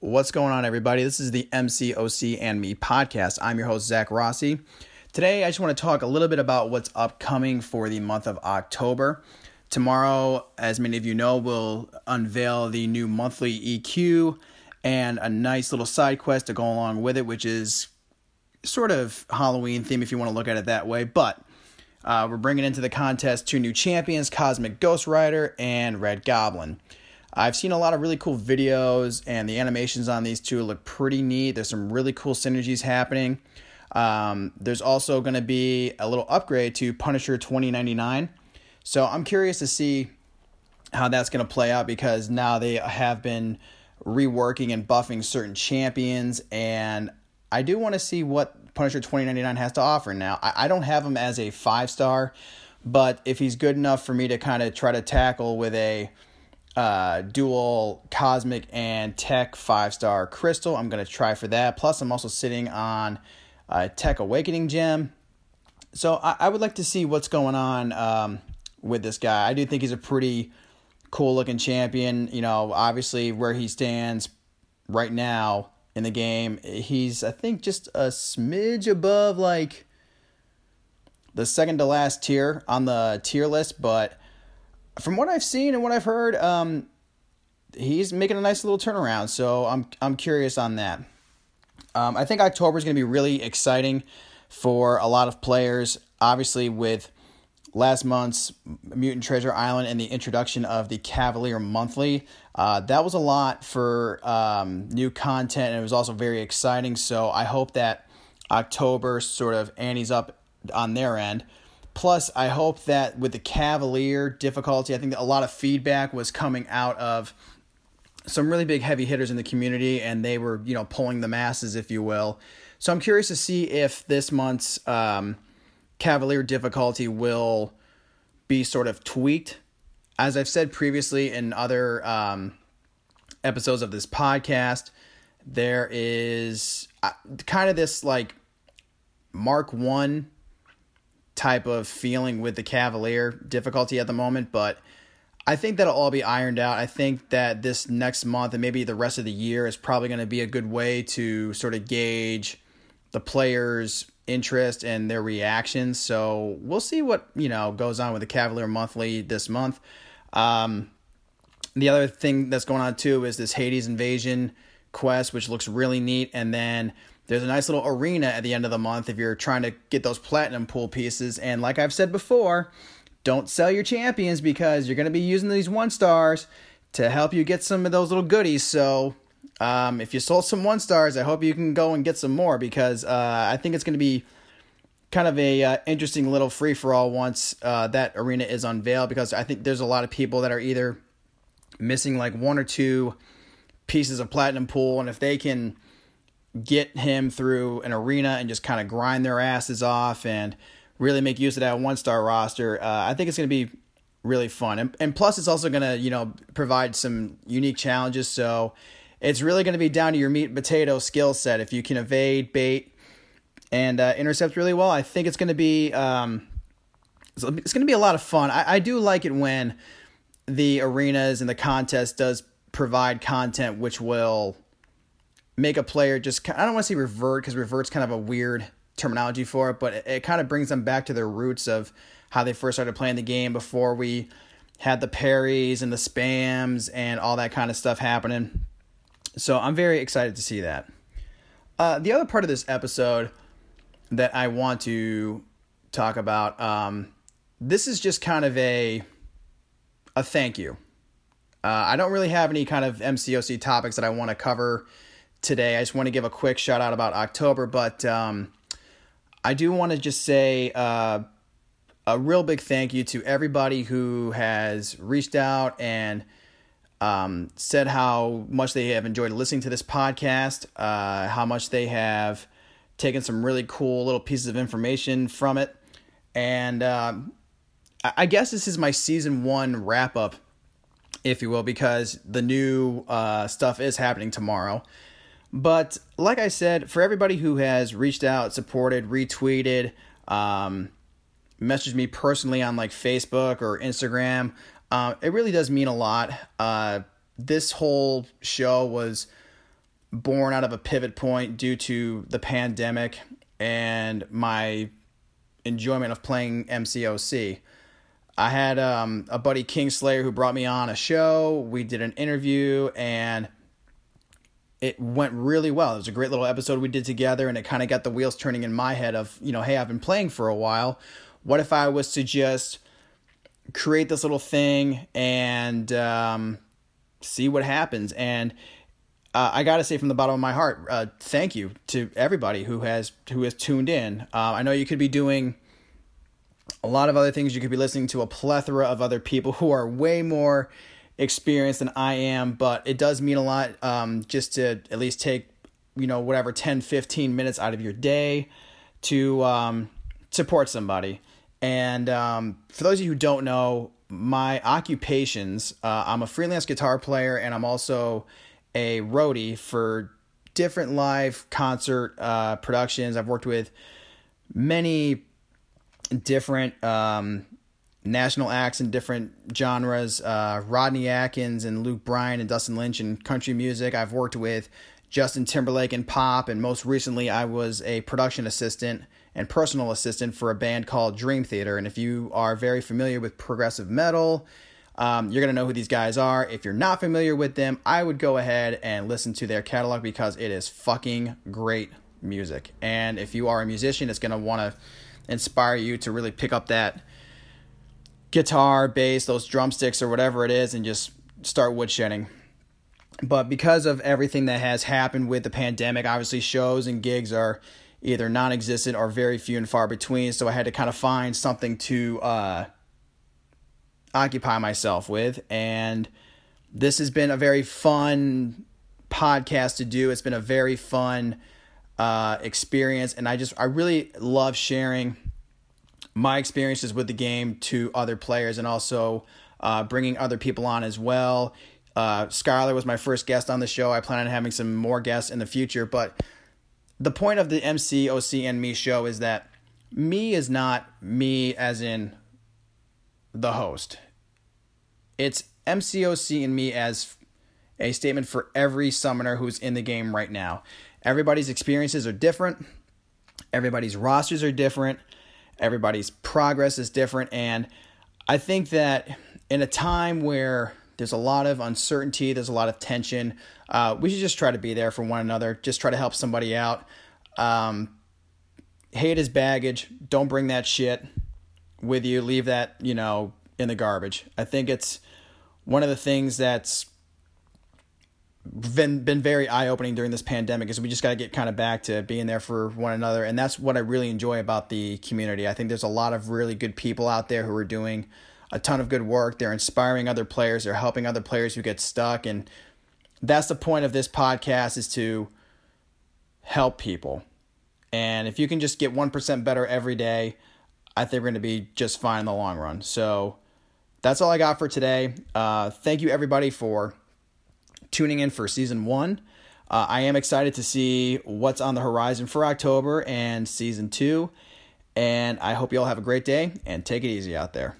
What's going on, everybody? This is the MCOC and Me podcast. I'm your host, Zach Rossi. Today, I just want to talk a little bit about what's upcoming for the month of October. Tomorrow, as many of you know, we'll unveil the new monthly EQ and a nice little side quest to go along with it, which is sort of Halloween theme if you want to look at it that way. But uh, we're bringing into the contest two new champions Cosmic Ghost Rider and Red Goblin. I've seen a lot of really cool videos, and the animations on these two look pretty neat. There's some really cool synergies happening. Um, there's also going to be a little upgrade to Punisher 2099. So I'm curious to see how that's going to play out because now they have been reworking and buffing certain champions, and I do want to see what Punisher 2099 has to offer. Now, I, I don't have him as a five star, but if he's good enough for me to kind of try to tackle with a uh, dual cosmic and tech five star crystal, I'm going to try for that. Plus, I'm also sitting on a tech awakening gem. So I, I would like to see what's going on um, with this guy. I do think he's a pretty cool looking champion. You know, obviously where he stands right now in the game. He's I think just a smidge above like the second to last tier on the tier list, but from what I've seen and what I've heard, um, he's making a nice little turnaround. So I'm I'm curious on that. Um, I think October is going to be really exciting for a lot of players. Obviously, with last month's Mutant Treasure Island and the introduction of the Cavalier Monthly. Uh, that was a lot for um, new content, and it was also very exciting. So I hope that October sort of antes up on their end. Plus, I hope that with the Cavalier difficulty, I think a lot of feedback was coming out of some really big heavy hitters in the community, and they were, you know, pulling the masses, if you will. So I'm curious to see if this month's um, Cavalier difficulty will be sort of tweaked. As I've said previously in other um, episodes of this podcast, there is uh, kind of this like Mark 1 type of feeling with the Cavalier difficulty at the moment, but I think that'll all be ironed out. I think that this next month and maybe the rest of the year is probably going to be a good way to sort of gauge the players' interest and their reactions. So we'll see what you know goes on with the Cavalier Monthly this month. Um, the other thing that's going on too is this Hades Invasion quest, which looks really neat, and then there's a nice little arena at the end of the month if you're trying to get those platinum pool pieces. And like I've said before, don't sell your champions because you're going to be using these one stars to help you get some of those little goodies. So um, if you sold some one stars, I hope you can go and get some more because uh, I think it's going to be kind of a uh, interesting little free for all once uh, that arena is unveiled because I think there's a lot of people that are either missing like one or two pieces of platinum pool, and if they can get him through an arena and just kind of grind their asses off and really make use of that one star roster, uh, I think it's going to be really fun. And, and plus, it's also going to you know provide some unique challenges. So it's really going to be down to your meat and potato skill set. If you can evade, bait, and uh, intercept really well, I think it's going to be um, it's going to be a lot of fun. I, I do like it when the arenas and the contest does provide content which will make a player just I don't want to say revert because revert's kind of a weird terminology for it, but it, it kind of brings them back to their roots of how they first started playing the game before we had the parries and the spams and all that kind of stuff happening. So I'm very excited to see that. Uh, the other part of this episode that I want to talk about, um, this is just kind of a a thank you. Uh, I don't really have any kind of MCOC topics that I want to cover today. I just want to give a quick shout out about October, but um, I do want to just say uh, a real big thank you to everybody who has reached out and um, said how much they have enjoyed listening to this podcast, uh, how much they have taken some really cool little pieces of information from it. And um, I guess this is my season one wrap up, if you will, because the new uh, stuff is happening tomorrow. But like I said, for everybody who has reached out, supported, retweeted, um, messaged me personally on like Facebook or Instagram, uh, it really does mean a lot. Uh, this whole show was born out of a pivot point due to the pandemic and my enjoyment of playing MCOC. I had um, a buddy Kingslayer who brought me on a show. We did an interview and it went really well. It was a great little episode we did together, and it kind of got the wheels turning in my head of, you know, hey, I've been playing for a while. What if I was to just create this little thing and um, see what happens? And uh, I got to say from the bottom of my heart, uh, thank you to everybody who has who has tuned in. Uh, I know you could be doing a lot of other things. You could be listening to a plethora of other people who are way more experienced than I am, but it does mean a lot um, just to at least take, you know, whatever 10, 15 minutes out of your day to um, support somebody. And um, for those of you who don't know, my occupations, uh, I'm a freelance guitar player and I'm also a roadie for different live concert uh, productions. I've worked with many different um, national acts in different genres. Uh, Rodney Atkins and Luke Bryan and Dustin Lynch in country music. I've worked with Justin Timberlake and pop, and most recently, I was a production assistant and personal assistant for a band called Dream Theater. And if you are very familiar with progressive metal, um, you're going to know who these guys are. If you're not familiar with them, I would go ahead and listen to their catalog because it is fucking great music. And if you are a musician, it's going to want to inspire you to really pick up that guitar, bass, those drumsticks, or whatever it is, and just start woodshedding. But because of everything that has happened with the pandemic, obviously shows and gigs are either non existent or very few and far between. So I had to kind of find something to uh, occupy myself with. And this has been a very fun podcast to do. It's been a very fun uh, experience. And I just, I really love sharing my experiences with the game to other players and also uh, bringing other people on as well. Uh, Skylar was my first guest on the show. I plan on having some more guests in the future. But the point of the MC, OC, and me show is that me is not me as in the host. It's MCOC and me as a statement for every summoner who's in the game right now. Everybody's experiences are different. Everybody's rosters are different everybody's progress is different. And I think that in a time where there's a lot of uncertainty, there's a lot of tension, uh, we should just try to be there for one another, just try to help somebody out. Um, hate is baggage. Don't bring that shit with you. Leave that, you know, in the garbage. I think it's one of the things that's been been very eye opening during this pandemic is we just got to get kind of back to being there for one another, and that's what I really enjoy about the community. I think there's a lot of really good people out there who are doing a ton of good work. They're inspiring other players. They're helping other players who get stuck, and that's the point of this podcast is to help people. And if you can just get one percent better every day, I think we're going to be just fine in the long run. So that's all I got for today. Uh, thank you everybody for tuning in for season one. Uh, I am excited to see what's on the horizon for October and season two. And I hope you all have a great day and take it easy out there.